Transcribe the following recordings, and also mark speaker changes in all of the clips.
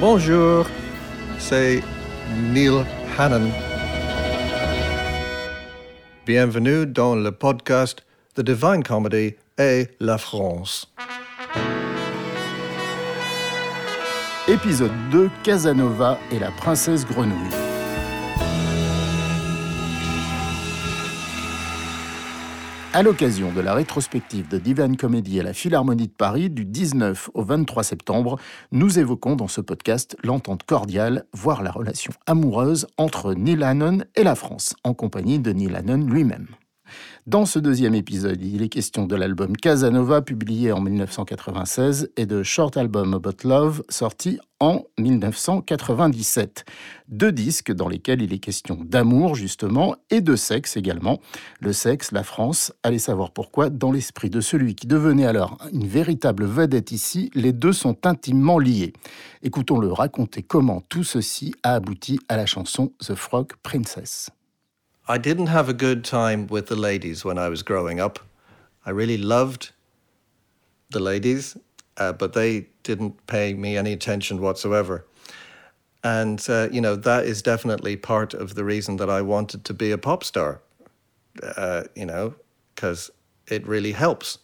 Speaker 1: Bonjour, c'est Neil Hannon. Bienvenue dans le podcast The Divine Comedy et la France.
Speaker 2: Épisode 2 Casanova et la princesse grenouille. À l'occasion de la rétrospective de Divine Comedy à la Philharmonie de Paris du 19 au 23 septembre, nous évoquons dans ce podcast l'entente cordiale, voire la relation amoureuse entre Neil Hannon et la France, en compagnie de Neil Hannon lui-même. Dans ce deuxième épisode, il est question de l'album Casanova, publié en 1996, et de Short Album About Love, sorti en 1997. Deux disques dans lesquels il est question d'amour, justement, et de sexe également. Le sexe, la France, allez savoir pourquoi, dans l'esprit de celui qui devenait alors une véritable vedette ici, les deux sont intimement liés. Écoutons-le raconter comment tout ceci a abouti à la chanson The Frog Princess.
Speaker 1: I didn't have a good time with the ladies when I was growing up. I really loved the ladies, uh, but they didn't pay me any attention whatsoever. And, uh, you know, that is definitely part of the reason that I wanted to be a pop star, uh, you know, because it really helps.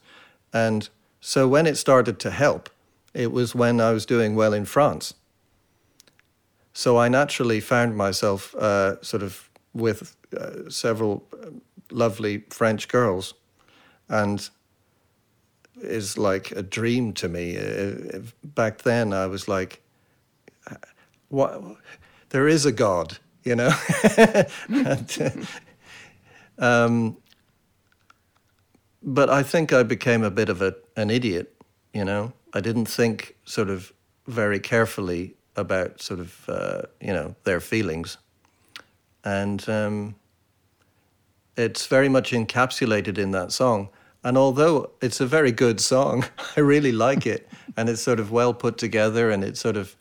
Speaker 1: And so when it started to help, it was when I was doing well in France. So I naturally found myself uh, sort of with uh, several uh, lovely French girls, and is like a dream to me. Uh, back then, I was like, "What? There is a God, you know." and, um, but I think I became a bit of a, an idiot, you know. I didn't think sort of very carefully about sort of uh, you know their feelings and um, it's very much encapsulated in that song. And although it's a very good song, I really like it, and it's sort of well put together, and it sort of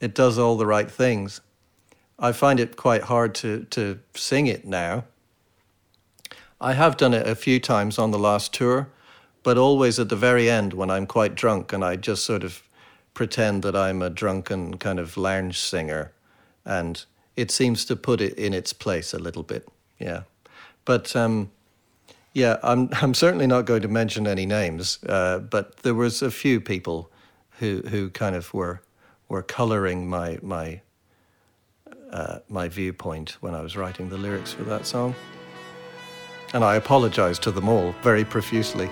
Speaker 1: it does all the right things. I find it quite hard to to sing it now. I have done it a few times on the last tour, but always at the very end when I'm quite drunk and I just sort of pretend that I'm a drunken kind of lounge singer and it seems to put it in its place a little bit. Yeah, but um, yeah, I'm I'm certainly not going to mention any names, uh, but there was a few people who who kind of were were coloring my my uh, my viewpoint when I was writing the lyrics for that song, and I apologize to them all very profusely.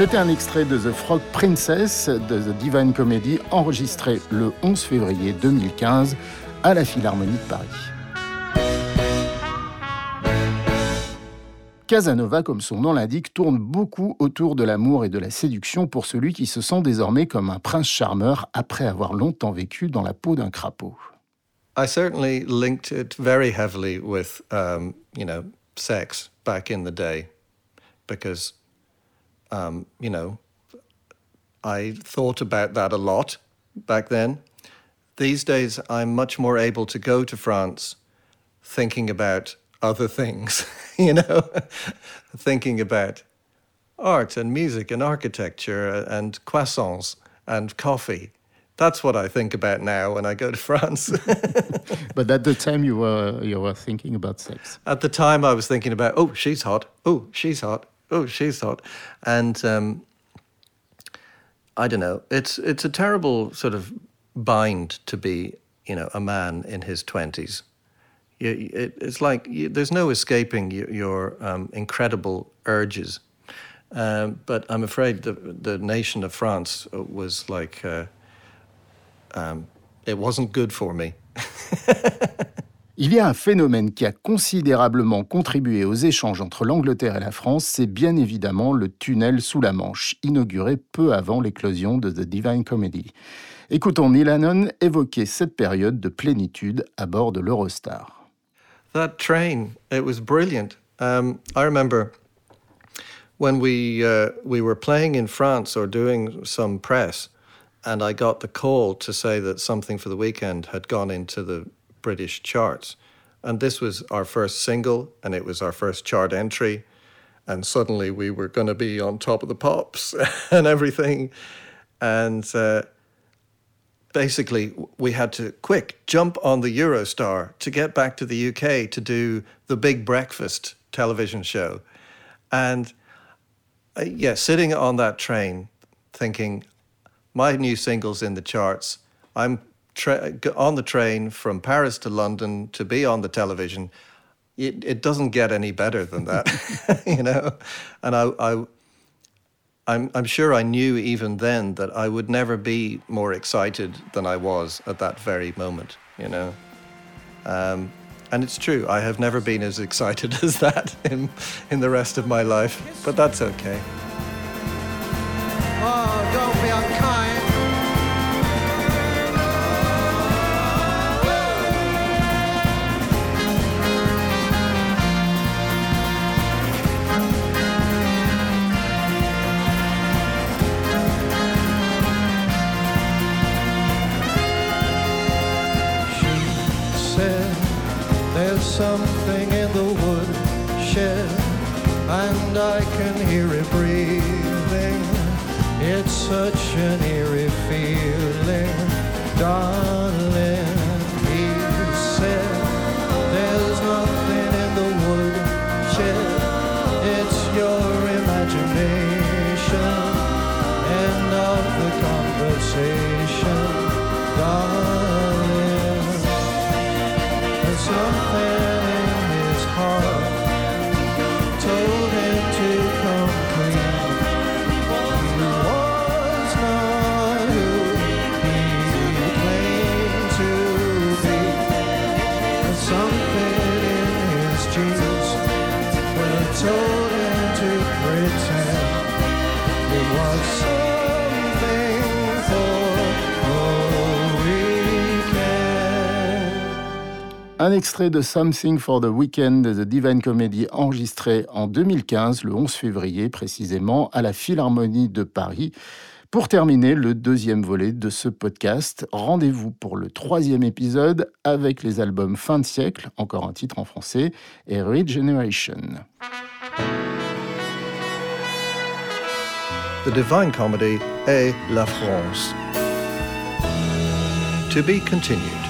Speaker 2: C'était un extrait de The Frog Princess de The Divine Comedy enregistré le 11 février 2015 à la Philharmonie de Paris. Casanova, comme son nom l'indique, tourne beaucoup autour de l'amour et de la séduction pour celui qui se sent désormais comme un prince charmeur après avoir longtemps vécu dans la peau d'un crapaud.
Speaker 1: I certainly linked it very heavily with, um, you know, sex back in the day, because Um, you know, I thought about that a lot back then. These days, I'm much more able to go to France thinking about other things, you know, thinking about art and music and architecture and croissants and coffee. That's what I think about now when I go to France.
Speaker 2: but at the time you were you were thinking about sex.
Speaker 1: At the time I was thinking about oh she's hot. Oh she's hot oh, she's hot, and um, I don't know. It's it's a terrible sort of bind to be, you know, a man in his twenties. It, it's like there's no escaping your, um, incredible urges. Um, but I'm afraid the nation of France was like uh, um, it wasn't good for me.
Speaker 2: Il y a un phénomène qui a considérablement contribué aux échanges entre l'Angleterre et la France, c'est bien évidemment le tunnel sous la Manche, inauguré peu avant l'éclosion de The Divine Comedy. Écoutons Neil Hannon évoquer cette période de plénitude à bord de l'Eurostar.
Speaker 1: That train, it was brilliant. Um, I remember when we uh, we were playing in France or doing some press, and I got the call to say that something for the weekend had gone into the British charts. And this was our first single, and it was our first chart entry. And suddenly we were going to be on top of the pops and everything. And uh, basically, we had to quick jump on the Eurostar to get back to the UK to do the Big Breakfast television show. And uh, yeah, sitting on that train thinking, my new single's in the charts. I'm tra- on the train from Paris to London to be on the television, it, it doesn't get any better than that, you know. And I, I, I'm, I'm sure I knew even then that I would never be more excited than I was at that very moment, you know. Um, and it's true, I have never been as excited as that in, in the rest of my life, but that's okay. Oh, don't be unkind. Something in the woodshed, and I can hear it breathing. It's such an eerie feeling, darling.
Speaker 2: Un extrait de Something for the Weekend de The Divine Comedy enregistré en 2015, le 11 février précisément, à la Philharmonie de Paris. Pour terminer le deuxième volet de ce podcast, rendez-vous pour le troisième épisode avec les albums Fin de siècle, encore un titre en français, et Regeneration.
Speaker 1: The Divine Comedy et La France. To be continued.